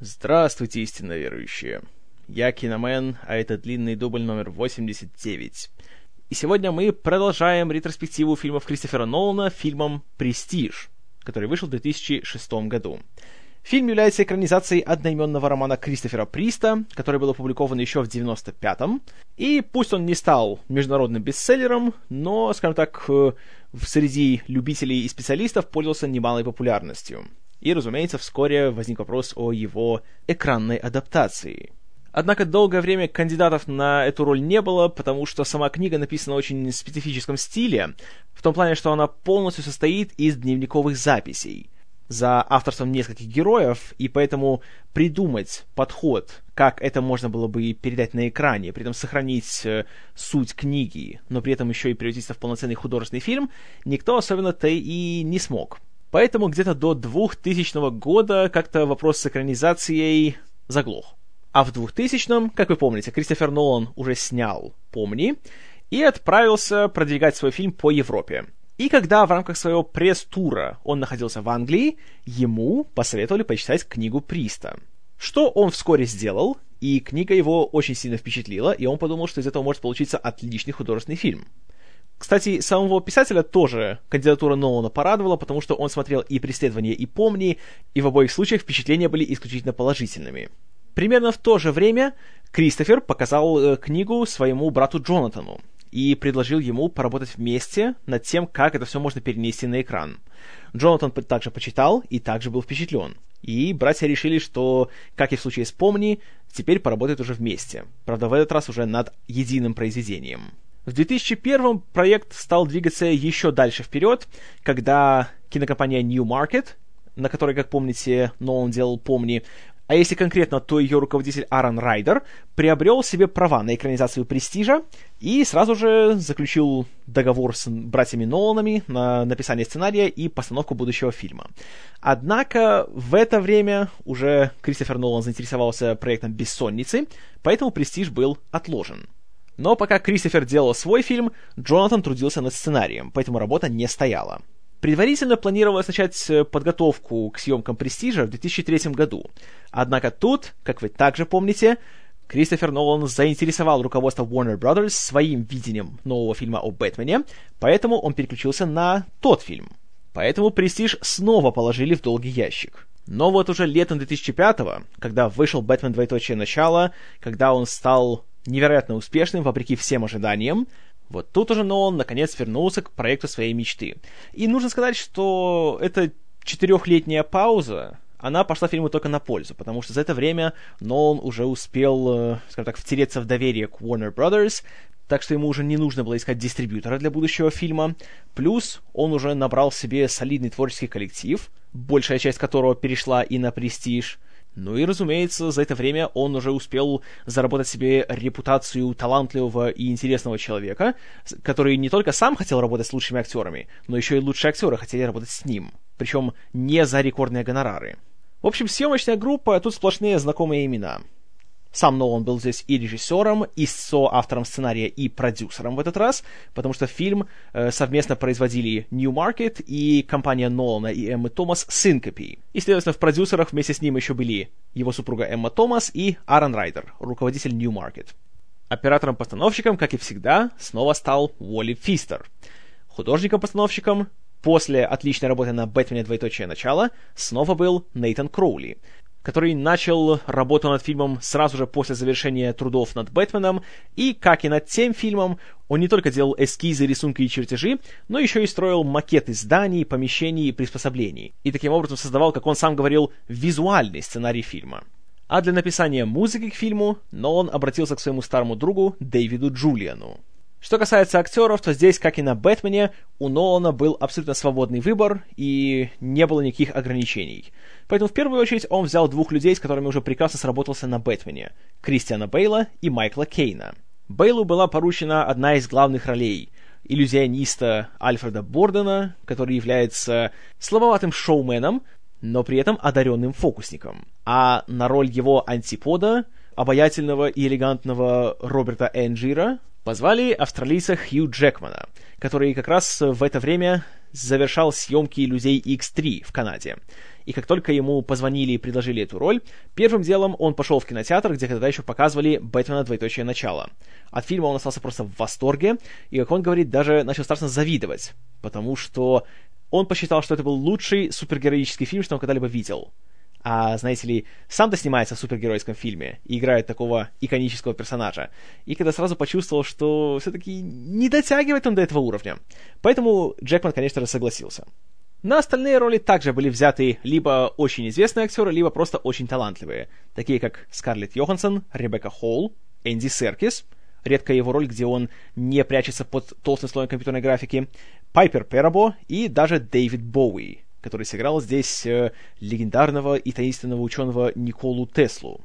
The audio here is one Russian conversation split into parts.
Здравствуйте, истинно верующие. Я Киномен, а это длинный дубль номер 89. И сегодня мы продолжаем ретроспективу фильмов Кристофера Нолана фильмом «Престиж», который вышел в 2006 году. Фильм является экранизацией одноименного романа Кристофера Приста, который был опубликован еще в 95-м. И пусть он не стал международным бестселлером, но, скажем так, э, среди любителей и специалистов пользовался немалой популярностью. И, разумеется, вскоре возник вопрос о его экранной адаптации. Однако долгое время кандидатов на эту роль не было, потому что сама книга написана в очень специфическом стиле, в том плане, что она полностью состоит из дневниковых записей за авторством нескольких героев, и поэтому придумать подход, как это можно было бы передать на экране, при этом сохранить э, суть книги, но при этом еще и превратиться в полноценный художественный фильм, никто особенно-то и не смог. Поэтому где-то до 2000 года как-то вопрос с экранизацией заглох. А в 2000-м, как вы помните, Кристофер Нолан уже снял «Помни» и отправился продвигать свой фильм по Европе. И когда в рамках своего пресс-тура он находился в Англии, ему посоветовали почитать книгу Приста. Что он вскоре сделал, и книга его очень сильно впечатлила, и он подумал, что из этого может получиться отличный художественный фильм. Кстати, самого писателя тоже кандидатура Нолана порадовала, потому что он смотрел и «Преследование», и «Помни», и в обоих случаях впечатления были исключительно положительными. Примерно в то же время Кристофер показал э, книгу своему брату Джонатану и предложил ему поработать вместе над тем, как это все можно перенести на экран. Джонатан также почитал и также был впечатлен. И братья решили, что, как и в случае с «Помни», теперь поработают уже вместе. Правда, в этот раз уже над единым произведением. В 2001 проект стал двигаться еще дальше вперед, когда кинокомпания New Market, на которой, как помните, Нолан делал «Помни», а если конкретно, то ее руководитель Аарон Райдер приобрел себе права на экранизацию «Престижа» и сразу же заключил договор с братьями Ноланами на написание сценария и постановку будущего фильма. Однако в это время уже Кристофер Нолан заинтересовался проектом «Бессонницы», поэтому «Престиж» был отложен. Но пока Кристофер делал свой фильм, Джонатан трудился над сценарием, поэтому работа не стояла. Предварительно планировалось начать э, подготовку к съемкам «Престижа» в 2003 году. Однако тут, как вы также помните, Кристофер Нолан заинтересовал руководство Warner Brothers своим видением нового фильма о Бэтмене, поэтому он переключился на тот фильм. Поэтому «Престиж» снова положили в долгий ящик. Но вот уже летом 2005-го, когда вышел «Бэтмен. Двоеточие. Начало», когда он стал невероятно успешным, вопреки всем ожиданиям. Вот тут уже Нолан наконец вернулся к проекту своей мечты. И нужно сказать, что эта четырехлетняя пауза, она пошла фильму только на пользу, потому что за это время Нолан уже успел, э, скажем так, втереться в доверие к Warner Brothers, так что ему уже не нужно было искать дистрибьютора для будущего фильма. Плюс он уже набрал себе солидный творческий коллектив, большая часть которого перешла и на престиж. Ну и, разумеется, за это время он уже успел заработать себе репутацию талантливого и интересного человека, который не только сам хотел работать с лучшими актерами, но еще и лучшие актеры хотели работать с ним, причем не за рекордные гонорары. В общем, съемочная группа, тут сплошные знакомые имена. Сам Нолан был здесь и режиссером, и соавтором сценария, и продюсером в этот раз, потому что фильм э, совместно производили New Market и компания Нолана и Эммы Томас Syncope. И, следовательно, в продюсерах вместе с ним еще были его супруга Эмма Томас и Аарон Райдер, руководитель New Market. Оператором-постановщиком, как и всегда, снова стал Уолли Фистер. Художником-постановщиком после отличной работы на «Бэтмене. Двоеточие. Начало» снова был Нейтан Кроули — который начал работу над фильмом сразу же после завершения трудов над Бэтменом, и, как и над тем фильмом, он не только делал эскизы, рисунки и чертежи, но еще и строил макеты зданий, помещений и приспособлений. И таким образом создавал, как он сам говорил, визуальный сценарий фильма. А для написания музыки к фильму Нолан обратился к своему старому другу Дэвиду Джулиану. Что касается актеров, то здесь, как и на Бэтмене, у Нолана был абсолютно свободный выбор и не было никаких ограничений. Поэтому в первую очередь он взял двух людей, с которыми уже прекрасно сработался на Бэтмене — Кристиана Бейла и Майкла Кейна. Бейлу была поручена одна из главных ролей — иллюзиониста Альфреда Бордена, который является слабоватым шоуменом, но при этом одаренным фокусником. А на роль его антипода, обаятельного и элегантного Роберта Энджира, позвали австралийца Хью Джекмана, который как раз в это время завершал съемки «Иллюзий X3» в Канаде. И как только ему позвонили и предложили эту роль, первым делом он пошел в кинотеатр, где тогда еще показывали «Бэтмена. Двоеточие начало». От фильма он остался просто в восторге, и, как он говорит, даже начал страшно завидовать, потому что он посчитал, что это был лучший супергероический фильм, что он когда-либо видел. А, знаете ли, сам-то снимается в супергеройском фильме и играет такого иконического персонажа. И когда сразу почувствовал, что все-таки не дотягивает он до этого уровня. Поэтому Джекман, конечно же, согласился. На остальные роли также были взяты либо очень известные актеры, либо просто очень талантливые, такие как Скарлетт Йоханссон, Ребекка Холл, Энди Серкис, редкая его роль, где он не прячется под толстым слоем компьютерной графики, Пайпер Перабо и даже Дэвид Боуи, который сыграл здесь э, легендарного и таинственного ученого Николу Теслу.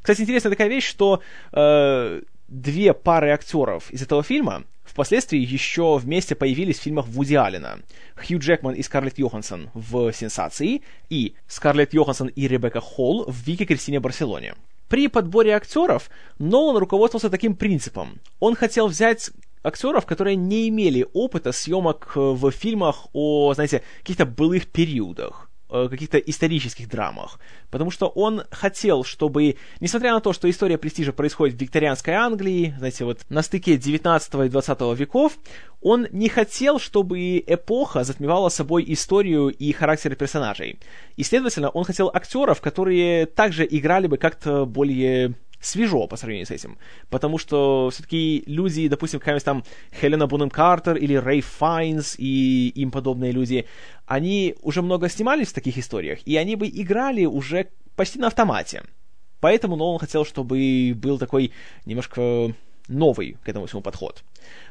Кстати, интересная такая вещь, что э, две пары актеров из этого фильма впоследствии еще вместе появились в фильмах Вуди Аллена. Хью Джекман и Скарлетт Йоханссон в «Сенсации» и Скарлетт Йоханссон и Ребекка Холл в «Вике Кристине Барселоне». При подборе актеров Нолан руководствовался таким принципом. Он хотел взять актеров, которые не имели опыта съемок э, в фильмах о, знаете, каких-то былых периодах э, каких-то исторических драмах. Потому что он хотел, чтобы, несмотря на то, что история престижа происходит в викторианской Англии, знаете, вот на стыке 19 и 20 веков, он не хотел, чтобы эпоха затмевала собой историю и характеры персонажей. И, следовательно, он хотел актеров, которые также играли бы как-то более свежо по сравнению с этим. Потому что все-таки люди, допустим, какая-нибудь там Хелена Бонем Картер или Рэй Файнс и им подобные люди, они уже много снимались в таких историях, и они бы играли уже почти на автомате. Поэтому Нолан хотел, чтобы был такой немножко новый к этому всему подход.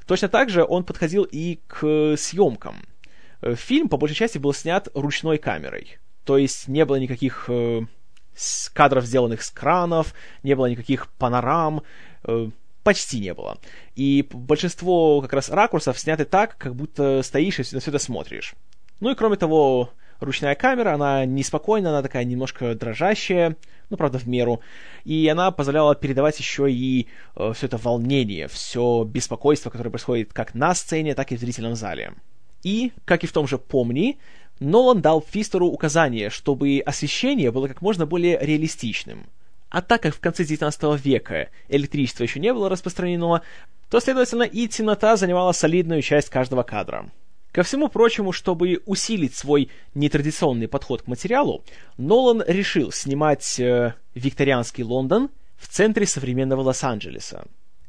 Точно так же он подходил и к съемкам. Фильм, по большей части, был снят ручной камерой. То есть не было никаких э, кадров, сделанных с кранов, не было никаких панорам, э, почти не было. И большинство как раз ракурсов сняты так, как будто стоишь и на все это смотришь. Ну и кроме того, ручная камера, она неспокойная, она такая немножко дрожащая, ну, правда, в меру. И она позволяла передавать еще и э, все это волнение, все беспокойство, которое происходит как на сцене, так и в зрительном зале. И, как и в том же «Помни», Нолан дал Фистеру указание, чтобы освещение было как можно более реалистичным. А так как в конце 19 века электричество еще не было распространено, то, следовательно, и темнота занимала солидную часть каждого кадра. Ко всему прочему, чтобы усилить свой нетрадиционный подход к материалу, Нолан решил снимать э, викторианский Лондон в центре современного Лос-Анджелеса.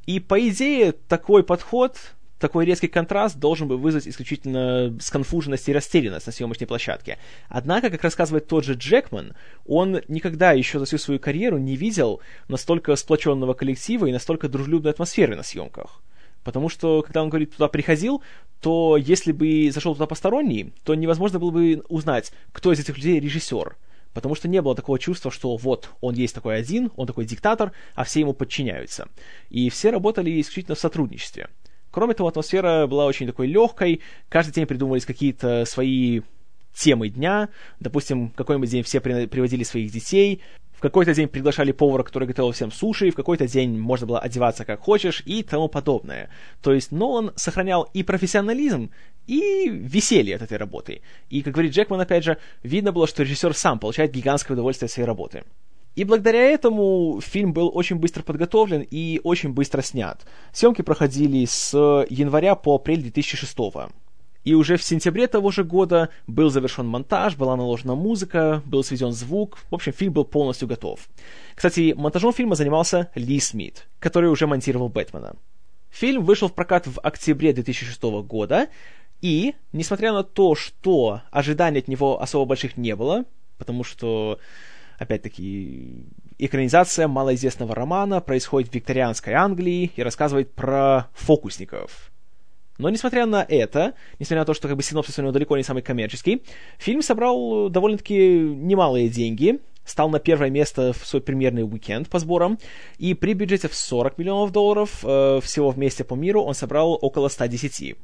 И, по идее, такой подход такой резкий контраст должен бы вызвать исключительно сконфуженность и растерянность на съемочной площадке. Однако, как рассказывает тот же Джекман, он никогда еще за всю свою карьеру не видел настолько сплоченного коллектива и настолько дружелюбной атмосферы на съемках. Потому что, когда он, говорит, туда приходил, то если бы зашел туда посторонний, то невозможно было бы узнать, кто из этих людей режиссер. Потому что не было такого чувства, что вот, он есть такой один, он такой диктатор, а все ему подчиняются. И все работали исключительно в сотрудничестве. Кроме того, атмосфера была очень такой легкой, каждый день придумывались какие-то свои темы дня, допустим, какой-нибудь день все приводили своих детей, в какой-то день приглашали повара, который готовил всем суши, в какой-то день можно было одеваться как хочешь и тому подобное. То есть Нолан сохранял и профессионализм, и веселье от этой работы. И, как говорит Джекман, опять же, видно было, что режиссер сам получает гигантское удовольствие от своей работы. И благодаря этому фильм был очень быстро подготовлен и очень быстро снят. Съемки проходили с января по апрель 2006 и уже в сентябре того же года был завершен монтаж, была наложена музыка, был сведен звук. В общем, фильм был полностью готов. Кстати, монтажом фильма занимался Ли Смит, который уже монтировал Бэтмена. Фильм вышел в прокат в октябре 2006 года, и, несмотря на то, что ожиданий от него особо больших не было, потому что опять-таки, экранизация малоизвестного романа происходит в викторианской Англии и рассказывает про фокусников. Но несмотря на это, несмотря на то, что как бы синопсис у него далеко не самый коммерческий, фильм собрал довольно-таки немалые деньги, стал на первое место в свой премьерный уикенд по сборам, и при бюджете в 40 миллионов долларов э, всего вместе по миру он собрал около 110.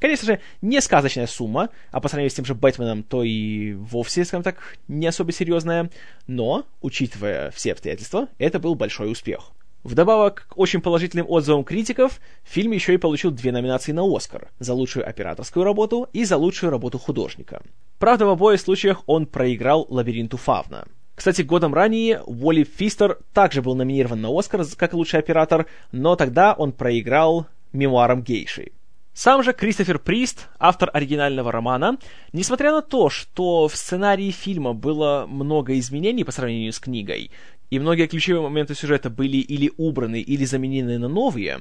Конечно же, не сказочная сумма, а по сравнению с тем же Бэтменом, то и вовсе, скажем так, не особо серьезная, но, учитывая все обстоятельства, это был большой успех. Вдобавок к очень положительным отзывам критиков, фильм еще и получил две номинации на Оскар за лучшую операторскую работу и за лучшую работу художника. Правда, в обоих случаях он проиграл «Лабиринту Фавна». Кстати, годом ранее Уолли Фистер также был номинирован на Оскар как лучший оператор, но тогда он проиграл мемуарам гейши. Сам же Кристофер Прист, автор оригинального романа, несмотря на то, что в сценарии фильма было много изменений по сравнению с книгой, и многие ключевые моменты сюжета были или убраны, или заменены на новые,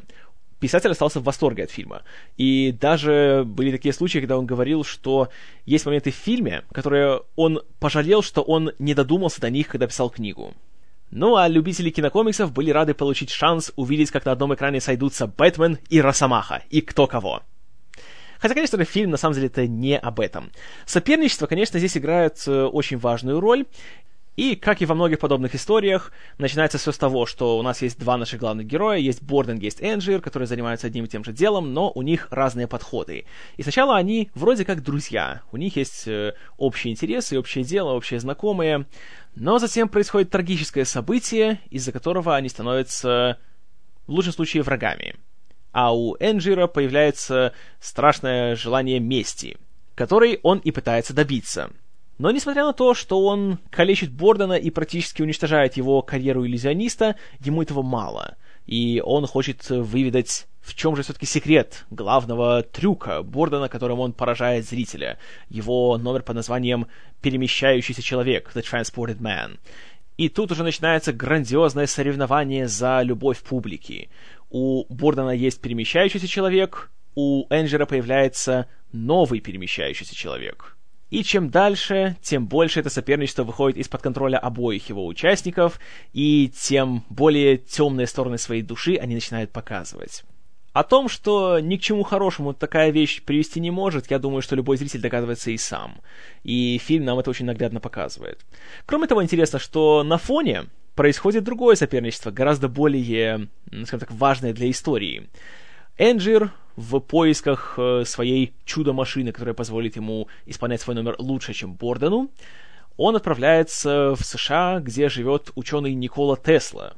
писатель остался в восторге от фильма. И даже были такие случаи, когда он говорил, что есть моменты в фильме, которые он пожалел, что он не додумался до них, когда писал книгу. Ну а любители кинокомиксов были рады получить шанс увидеть, как на одном экране сойдутся Бэтмен и Росомаха, и кто кого. Хотя, конечно, фильм на самом деле это не об этом. Соперничество, конечно, здесь играет э, очень важную роль, и, как и во многих подобных историях, начинается все с того, что у нас есть два наших главных героя, есть Борден, есть Энджир, которые занимаются одним и тем же делом, но у них разные подходы. И сначала они вроде как друзья, у них есть э, общие интересы, общее дело, общие знакомые, но затем происходит трагическое событие, из-за которого они становятся, в лучшем случае, врагами. А у Энджира появляется страшное желание мести, которой он и пытается добиться — но несмотря на то, что он калечит Бордена и практически уничтожает его карьеру иллюзиониста, ему этого мало. И он хочет выведать, в чем же все-таки секрет главного трюка Бордена, которым он поражает зрителя. Его номер под названием «Перемещающийся человек» The Transported Man. И тут уже начинается грандиозное соревнование за любовь публики. У Бордена есть перемещающийся человек, у Энджера появляется новый перемещающийся человек — и чем дальше, тем больше это соперничество выходит из-под контроля обоих его участников, и тем более темные стороны своей души они начинают показывать. О том, что ни к чему хорошему такая вещь привести не может, я думаю, что любой зритель догадывается и сам. И фильм нам это очень наглядно показывает. Кроме того, интересно, что на фоне происходит другое соперничество, гораздо более, скажем так, важное для истории. Энджир в поисках э, своей чудо-машины, которая позволит ему исполнять свой номер лучше, чем Бордену, он отправляется в США, где живет ученый Никола Тесла,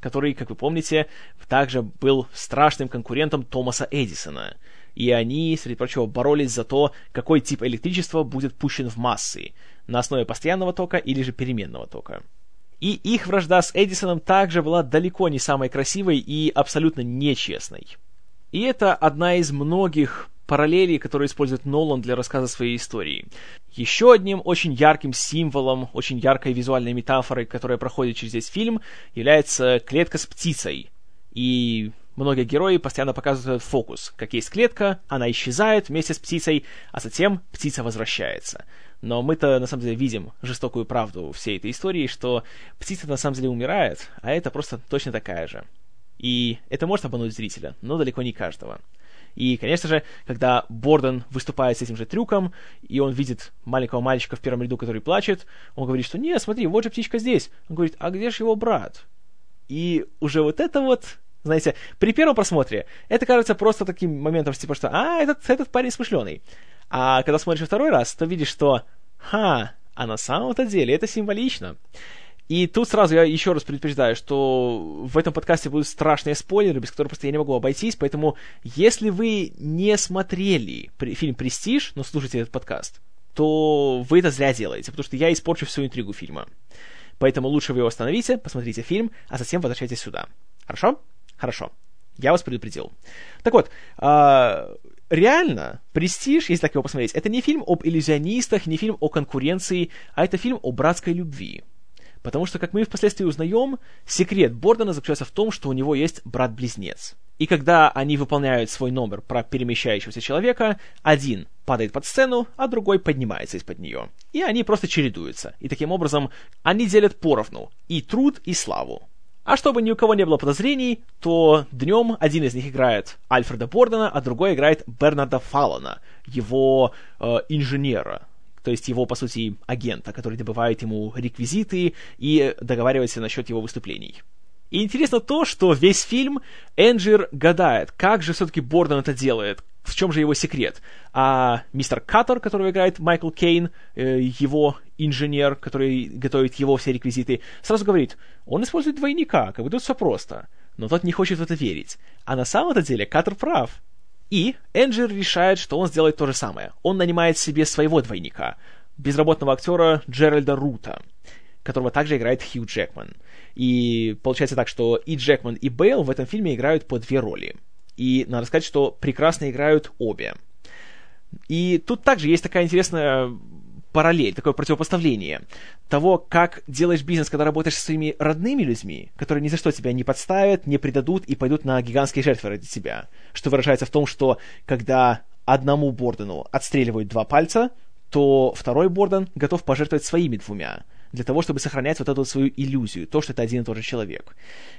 который, как вы помните, также был страшным конкурентом Томаса Эдисона. И они, среди прочего, боролись за то, какой тип электричества будет пущен в массы, на основе постоянного тока или же переменного тока. И их вражда с Эдисоном также была далеко не самой красивой и абсолютно нечестной. И это одна из многих параллелей, которые использует Нолан для рассказа своей истории. Еще одним очень ярким символом, очень яркой визуальной метафорой, которая проходит через весь фильм, является клетка с птицей. И многие герои постоянно показывают фокус. Как есть клетка, она исчезает вместе с птицей, а затем птица возвращается. Но мы-то на самом деле видим жестокую правду всей этой истории, что птица на самом деле умирает, а это просто точно такая же. И это может обмануть зрителя, но далеко не каждого. И, конечно же, когда Борден выступает с этим же трюком, и он видит маленького мальчика в первом ряду, который плачет, он говорит, что «Нет, смотри, вот же птичка здесь». Он говорит, «А где же его брат?» И уже вот это вот, знаете, при первом просмотре это кажется просто таким моментом, типа, что «А, этот, этот парень смышленый». А когда смотришь второй раз, то видишь, что «Ха, а на самом-то деле это символично». И тут сразу я еще раз предупреждаю, что в этом подкасте будут страшные спойлеры, без которых просто я не могу обойтись, поэтому если вы не смотрели фильм «Престиж», но слушаете этот подкаст, то вы это зря делаете, потому что я испорчу всю интригу фильма. Поэтому лучше вы его остановите, посмотрите фильм, а затем возвращайтесь сюда. Хорошо? Хорошо. Я вас предупредил. Так вот, э, реально, «Престиж», если так его посмотреть, это не фильм об иллюзионистах, не фильм о конкуренции, а это фильм о братской любви. Потому что, как мы впоследствии узнаем, секрет Бордена заключается в том, что у него есть брат-близнец. И когда они выполняют свой номер про перемещающегося человека, один падает под сцену, а другой поднимается из-под нее. И они просто чередуются. И таким образом они делят поровну и труд, и славу. А чтобы ни у кого не было подозрений, то днем один из них играет Альфреда Бордена, а другой играет Бернарда Фаллона, его э, инженера, то есть его, по сути, агента, который добывает ему реквизиты и договаривается насчет его выступлений. И интересно то, что весь фильм Энджир гадает, как же все-таки Борден это делает, в чем же его секрет. А мистер Каттер, которого играет Майкл Кейн, э, его инженер, который готовит его все реквизиты, сразу говорит, он использует двойника, как бы тут все просто. Но тот не хочет в это верить. А на самом-то деле Каттер прав. И Энджер решает, что он сделает то же самое. Он нанимает себе своего двойника, безработного актера Джеральда Рута, которого также играет Хью Джекман. И получается так, что и Джекман, и Бейл в этом фильме играют по две роли. И надо сказать, что прекрасно играют обе. И тут также есть такая интересная параллель, такое противопоставление того, как делаешь бизнес, когда работаешь со своими родными людьми, которые ни за что тебя не подставят, не предадут и пойдут на гигантские жертвы ради тебя. Что выражается в том, что когда одному Бордену отстреливают два пальца, то второй Борден готов пожертвовать своими двумя для того, чтобы сохранять вот эту свою иллюзию, то, что это один и тот же человек.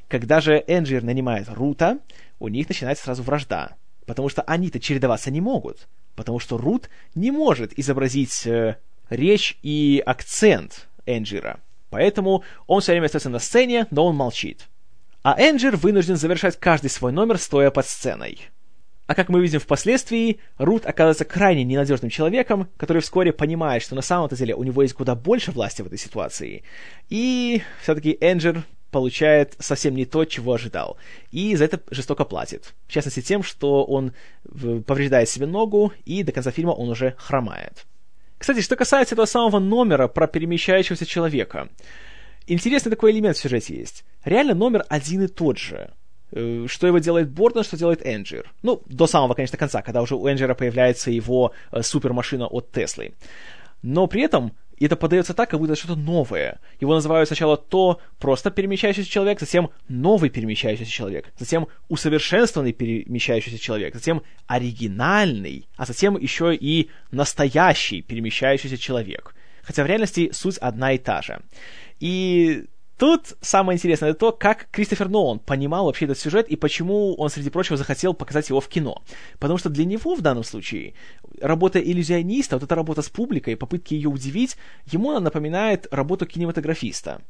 Когда же Энджир нанимает Рута, у них начинается сразу вражда, потому что они-то чередоваться не могут, потому что Рут не может изобразить э, речь и акцент Энджира. Поэтому он все время остается на сцене, но он молчит. А Энджир вынужден завершать каждый свой номер, стоя под сценой. А как мы видим впоследствии, Рут оказывается крайне ненадежным человеком, который вскоре понимает, что на самом-то деле у него есть куда больше власти в этой ситуации. И все-таки Энджер получает совсем не то, чего ожидал. И за это жестоко платит. В частности тем, что он повреждает себе ногу, и до конца фильма он уже хромает. Кстати, что касается этого самого номера про перемещающегося человека. Интересный такой элемент в сюжете есть. Реально номер один и тот же. Э, что его делает Борден, что делает Энджир. Ну, до самого, конечно, конца, когда уже у Энджира появляется его э, супермашина от Теслы. Но при этом это подается так, как будто что-то новое. Его называют сначала то просто перемещающийся человек, затем новый перемещающийся человек, затем усовершенствованный перемещающийся человек, затем оригинальный, а затем еще и настоящий перемещающийся человек. Хотя в реальности суть одна и та же. И Тут самое интересное это то, как Кристофер Нолан понимал вообще этот сюжет и почему он, среди прочего, захотел показать его в кино. Потому что для него в данном случае работа иллюзиониста, вот эта работа с публикой, попытки ее удивить, ему она напоминает работу кинематографиста.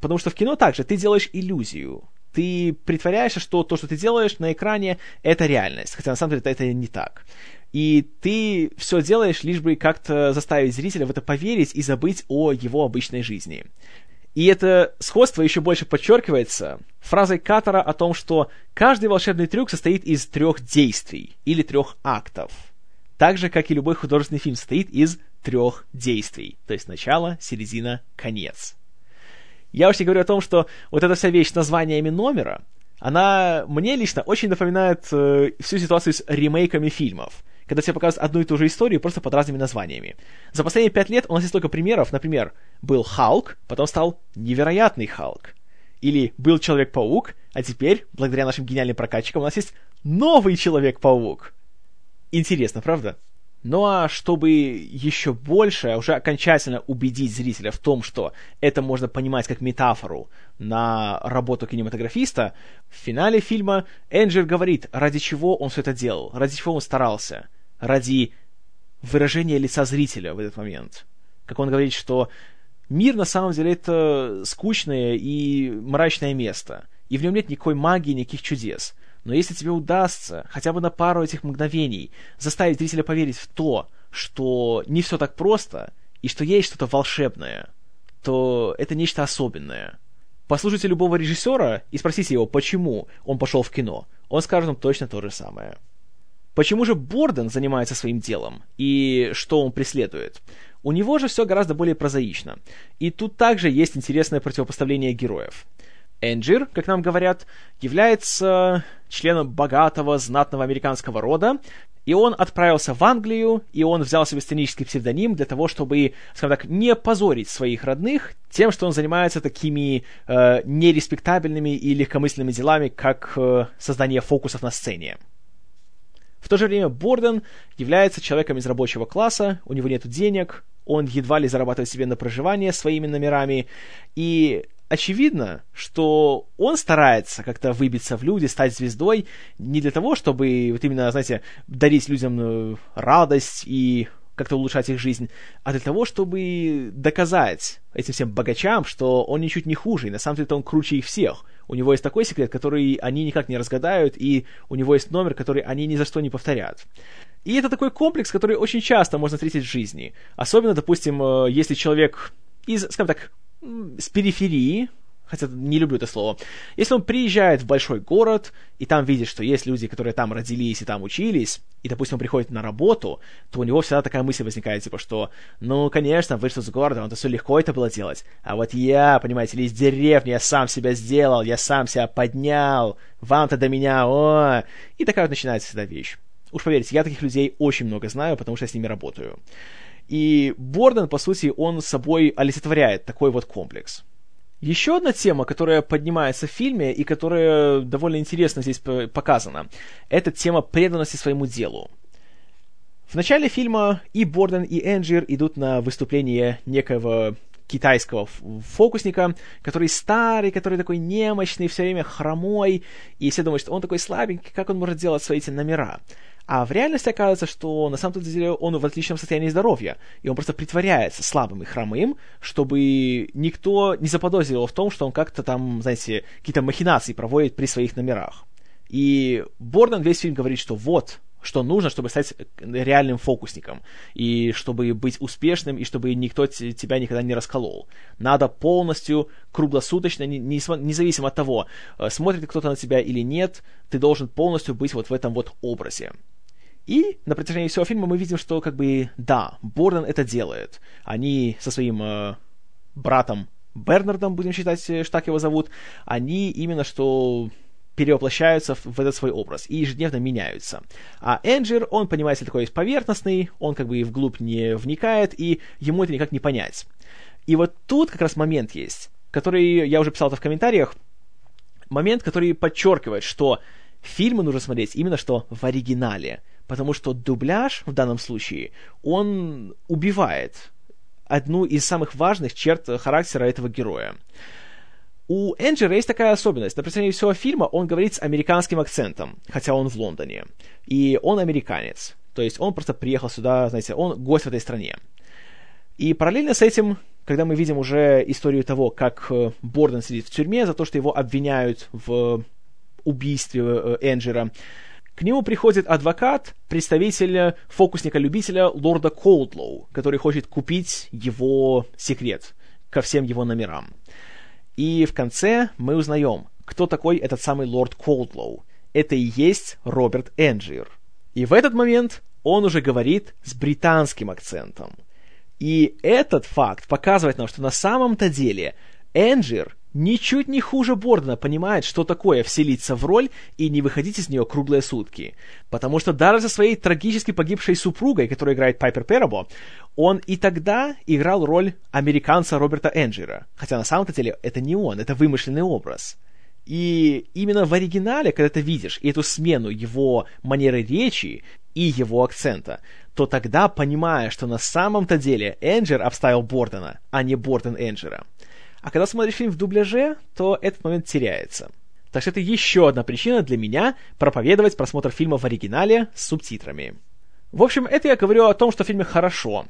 Потому что в кино также ты делаешь иллюзию. Ты притворяешься, что то, что ты делаешь на экране, это реальность. Хотя на самом деле это, не так. И ты все делаешь, лишь бы как-то заставить зрителя в это поверить и забыть о его обычной жизни. И это сходство еще больше подчеркивается фразой Катара о том, что каждый волшебный трюк состоит из трех действий или трех актов. Так же, как и любой художественный фильм состоит из трех действий. То есть начало, середина, конец. Я вообще говорю о том, что вот эта вся вещь с названиями номера, она мне лично очень напоминает э, всю ситуацию с ремейками фильмов когда тебе показывают одну и ту же историю просто под разными названиями. За последние пять лет у нас есть столько примеров. Например, был Халк, потом стал Невероятный Халк. Или был Человек-паук, а теперь, благодаря нашим гениальным прокатчикам, у нас есть новый Человек-паук. Интересно, правда? Ну а чтобы еще больше, уже окончательно убедить зрителя в том, что это можно понимать как метафору на работу кинематографиста, в финале фильма Энджер говорит, ради чего он все это делал, ради чего он старался ради выражения лица зрителя в этот момент. Как он говорит, что мир на самом деле это скучное и мрачное место, и в нем нет никакой магии, никаких чудес. Но если тебе удастся хотя бы на пару этих мгновений заставить зрителя поверить в то, что не все так просто, и что есть что-то волшебное, то это нечто особенное. Послушайте любого режиссера и спросите его, почему он пошел в кино. Он скажет вам точно то же самое. Почему же Борден занимается своим делом и что он преследует? У него же все гораздо более прозаично. И тут также есть интересное противопоставление героев. Энджир, как нам говорят, является членом богатого, знатного американского рода, и он отправился в Англию, и он взял себе сценический псевдоним для того, чтобы, скажем так, не позорить своих родных тем, что он занимается такими э, нереспектабельными и легкомысленными делами, как э, создание фокусов на сцене. В то же время Борден является человеком из рабочего класса, у него нет денег, он едва ли зарабатывает себе на проживание своими номерами, и очевидно, что он старается как-то выбиться в люди, стать звездой, не для того, чтобы вот именно, знаете, дарить людям э, радость и как-то улучшать их жизнь, а для того, чтобы доказать этим всем богачам, что он ничуть не хуже, и на самом деле он круче их всех. У него есть такой секрет, который они никак не разгадают, и у него есть номер, который они ни за что не повторят. И это такой комплекс, который очень часто можно встретить в жизни. Особенно, допустим, э, если человек из, скажем так, с периферии, хотя не люблю это слово, если он приезжает в большой город, и там видит, что есть люди, которые там родились и там учились, и, допустим, он приходит на работу, то у него всегда такая мысль возникает, типа, что, ну, конечно, вышел из города, он-то все легко это было делать, а вот я, понимаете ли, из деревни, я сам себя сделал, я сам себя поднял, вам-то до меня, о, и такая вот начинается всегда вещь. Уж поверьте, я таких людей очень много знаю, потому что я с ними работаю. И Борден, по сути, он собой олицетворяет такой вот комплекс. Еще одна тема, которая поднимается в фильме и которая довольно интересно здесь показана, это тема преданности своему делу. В начале фильма и Борден, и Энджир идут на выступление некоего китайского фокусника, который старый, который такой немощный, все время хромой, и все думают, что он такой слабенький, как он может делать свои эти номера. А в реальности оказывается, что на самом деле он в отличном состоянии здоровья, и он просто притворяется слабым и хромым, чтобы никто не заподозрил в том, что он как-то там, знаете, какие-то махинации проводит при своих номерах. И Борден весь фильм говорит, что вот, что нужно, чтобы стать реальным фокусником, и чтобы быть успешным, и чтобы никто тебя никогда не расколол. Надо полностью, круглосуточно, независимо от того, э, смотрит кто-то на тебя или нет, ты должен полностью быть вот в этом вот образе. И на протяжении всего фильма мы видим, что как бы, да, Борден это делает. Они со своим э, братом Бернардом, будем считать, что так его зовут, они именно что перевоплощаются в, этот свой образ и ежедневно меняются. А Энджер, он, понимаете, такой поверхностный, он как бы и вглубь не вникает, и ему это никак не понять. И вот тут как раз момент есть, который я уже писал это в комментариях, момент, который подчеркивает, что фильмы нужно смотреть именно что в оригинале потому что дубляж в данном случае, он убивает одну из самых важных черт характера этого героя. У Энджера есть такая особенность. На протяжении всего фильма он говорит с американским акцентом, хотя он в Лондоне. И он американец. То есть он просто приехал сюда, знаете, он гость в этой стране. И параллельно с этим, когда мы видим уже историю того, как э, Борден сидит в тюрьме за то, что его обвиняют в убийстве э, Энджера, к нему приходит адвокат, представитель фокусника-любителя лорда Коудлоу, который хочет купить его секрет ко всем его номерам. И в конце мы узнаем, кто такой этот самый лорд Коудлоу. Это и есть Роберт Энджир. И в этот момент он уже говорит с британским акцентом. И этот факт показывает нам, что на самом-то деле Энджир ничуть не хуже Бордена понимает, что такое вселиться в роль и не выходить из нее круглые сутки. Потому что даже со своей трагически погибшей супругой, которая играет Пайпер Перабо, он и тогда играл роль американца Роберта Энджера. Хотя на самом-то деле это не он, это вымышленный образ. И именно в оригинале, когда ты видишь эту смену его манеры речи и его акцента, то тогда понимаешь, что на самом-то деле Энджер обставил Бордена, а не Борден Энджера. А когда смотришь фильм в дубляже, то этот момент теряется. Так что это еще одна причина для меня проповедовать просмотр фильма в оригинале с субтитрами. В общем, это я говорю о том, что в фильме хорошо.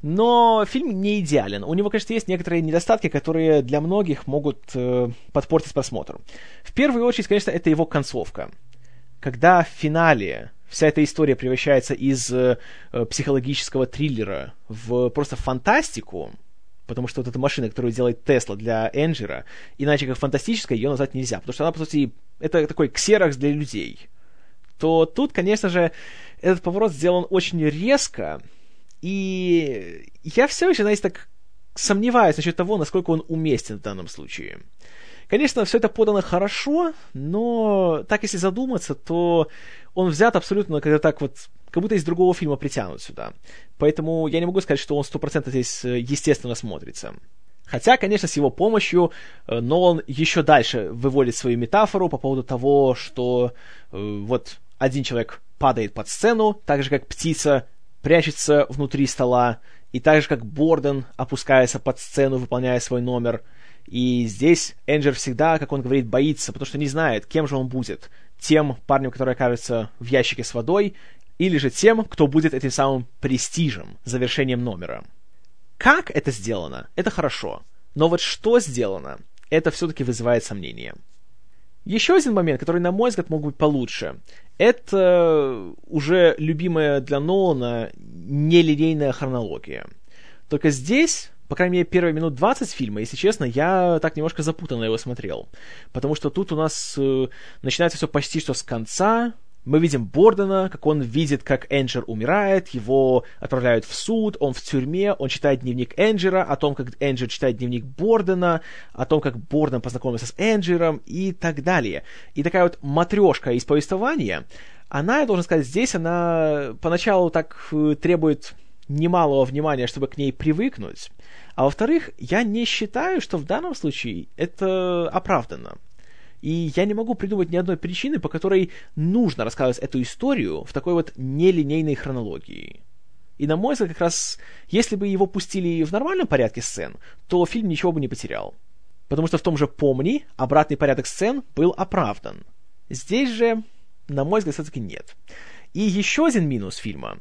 Но фильм не идеален. У него, конечно, есть некоторые недостатки, которые для многих могут э, подпортить просмотр. В первую очередь, конечно, это его концовка. Когда в финале вся эта история превращается из э, психологического триллера в просто фантастику, потому что вот эта машина, которую делает Тесла для Энджера, иначе как фантастическая ее назвать нельзя, потому что она, по сути, это такой ксерокс для людей, то тут, конечно же, этот поворот сделан очень резко, и я все еще, знаете, так сомневаюсь насчет того, насколько он уместен в данном случае. Конечно, все это подано хорошо, но так если задуматься, то он взят абсолютно, когда так вот, как будто из другого фильма притянут сюда. Поэтому я не могу сказать, что он 100% здесь э, естественно смотрится. Хотя, конечно, с его помощью э, Нолан еще дальше выводит свою метафору по поводу того, что э, вот один человек падает под сцену, так же как птица прячется внутри стола, и так же как Борден опускается под сцену, выполняя свой номер – и здесь Энджер всегда, как он говорит, боится, потому что не знает, кем же он будет. Тем парнем, который окажется в ящике с водой, или же тем, кто будет этим самым престижем, завершением номера. Как это сделано, это хорошо. Но вот что сделано, это все-таки вызывает сомнения. Еще один момент, который, на мой взгляд, мог быть получше, это уже любимая для Нолана нелинейная хронология. Только здесь, по крайней мере, первые минут 20 фильма, если честно, я так немножко запутанно его смотрел. Потому что тут у нас э, начинается все почти что с конца, мы видим Бордена, как он видит, как Энджер умирает, его отправляют в суд, он в тюрьме, он читает дневник Энджера, о том, как Энджер читает дневник Бордена, о том, как Борден познакомился с Энджером и так далее. И такая вот матрешка из повествования, она, я должен сказать, здесь она поначалу так э, требует немалого внимания, чтобы к ней привыкнуть. А во-вторых, я не считаю, что в данном случае это оправдано. И я не могу придумать ни одной причины, по которой нужно рассказывать эту историю в такой вот нелинейной хронологии. И на мой взгляд, как раз, если бы его пустили в нормальном порядке сцен, то фильм ничего бы не потерял. Потому что в том же «Помни» обратный порядок сцен был оправдан. Здесь же, на мой взгляд, все-таки нет. И еще один минус фильма,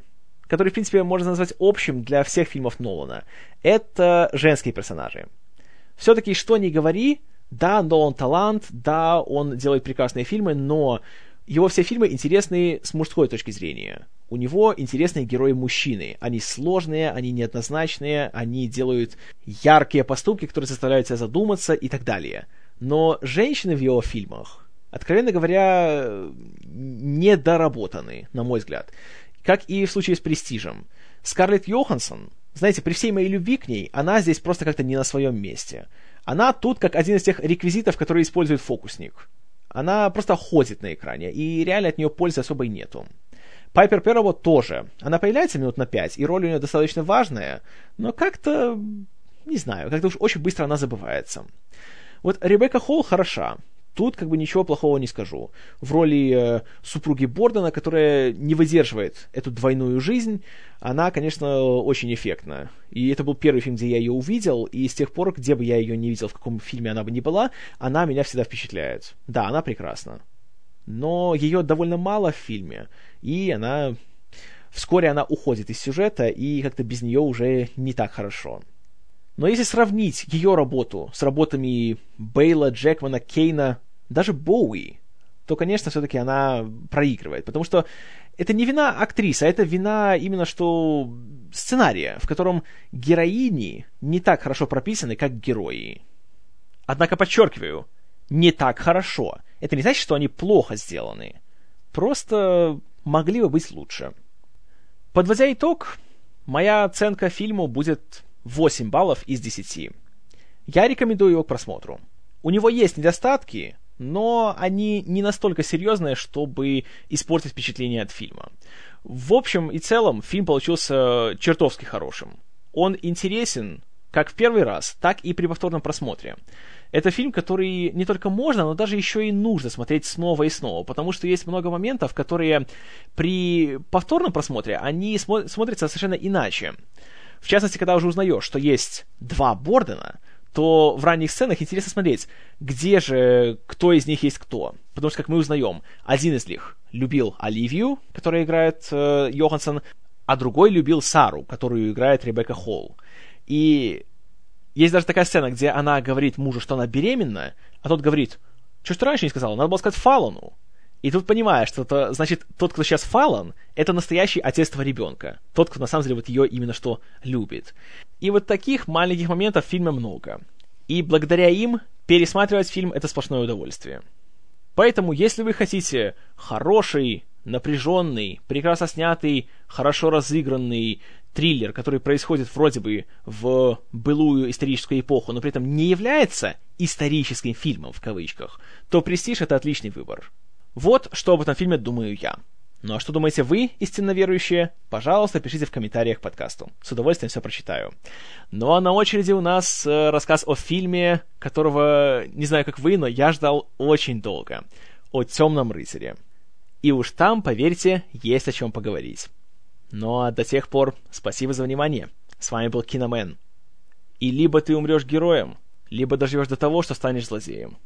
который, в принципе, можно назвать общим для всех фильмов Нолана, это женские персонажи. Все-таки, что ни говори, да, Нолан талант, да, он делает прекрасные фильмы, но его все фильмы интересны с мужской точки зрения. У него интересные герои мужчины. Они сложные, они неоднозначные, они делают яркие поступки, которые заставляют тебя задуматься и так далее. Но женщины в его фильмах, откровенно говоря, недоработаны, на мой взгляд. Как и в случае с «Престижем». Скарлетт Йоханссон, знаете, при всей моей любви к ней, она здесь просто как-то не на своем месте. Она тут как один из тех реквизитов, которые использует фокусник. Она просто ходит на экране, и реально от нее пользы особой нету. Пайпер Перрово тоже. Она появляется минут на пять, и роль у нее достаточно важная, но как-то, не знаю, как-то уж очень быстро она забывается. Вот Ребекка Холл хороша. Тут как бы ничего плохого не скажу. В роли э, супруги Бордена, которая не выдерживает эту двойную жизнь, она, конечно, очень эффектна. И это был первый фильм, где я ее увидел, и с тех пор, где бы я ее не видел, в каком фильме она бы ни была, она меня всегда впечатляет. Да, она прекрасна. Но ее довольно мало в фильме, и она... Вскоре она уходит из сюжета, и как-то без нее уже не так хорошо. Но если сравнить ее работу с работами Бейла, Джекмана, Кейна, даже Боуи, то, конечно, все-таки она проигрывает. Потому что это не вина актрисы, а это вина именно что сценария, в котором героини не так хорошо прописаны, как герои. Однако, подчеркиваю, не так хорошо. Это не значит, что они плохо сделаны. Просто могли бы быть лучше. Подводя итог, моя оценка фильму будет 8 баллов из 10. Я рекомендую его к просмотру. У него есть недостатки, но они не настолько серьезные, чтобы испортить впечатление от фильма. В общем и целом, фильм получился чертовски хорошим. Он интересен как в первый раз, так и при повторном просмотре. Это фильм, который не только можно, но даже еще и нужно смотреть снова и снова, потому что есть много моментов, которые при повторном просмотре, они смо- смотрятся совершенно иначе. В частности, когда уже узнаешь, что есть два Бордена, то в ранних сценах интересно смотреть, где же, кто из них есть кто. Потому что, как мы узнаем, один из них любил Оливию, которая играет э, Йоханссон, а другой любил Сару, которую играет Ребекка Холл. И есть даже такая сцена, где она говорит мужу, что она беременна, а тот говорит, что ж ты раньше не сказал, надо было сказать Фалону. И тут понимаешь, что это, значит, тот, кто сейчас Фалан, это настоящий отец твоего ребенка. Тот, кто на самом деле вот ее именно что любит. И вот таких маленьких моментов в фильме много. И благодаря им пересматривать фильм это сплошное удовольствие. Поэтому, если вы хотите хороший, напряженный, прекрасно снятый, хорошо разыгранный триллер, который происходит вроде бы в былую историческую эпоху, но при этом не является историческим фильмом в кавычках, то «Престиж» — это отличный выбор. Вот что об этом фильме думаю я. Ну а что думаете вы, истинно верующие? Пожалуйста, пишите в комментариях к подкасту. С удовольствием все прочитаю. Ну а на очереди у нас э, рассказ о фильме, которого, не знаю как вы, но я ждал очень долго. О «Темном рыцаре». И уж там, поверьте, есть о чем поговорить. Ну а до тех пор, спасибо за внимание. С вами был Киномен. И либо ты умрешь героем, либо доживешь до того, что станешь злодеем.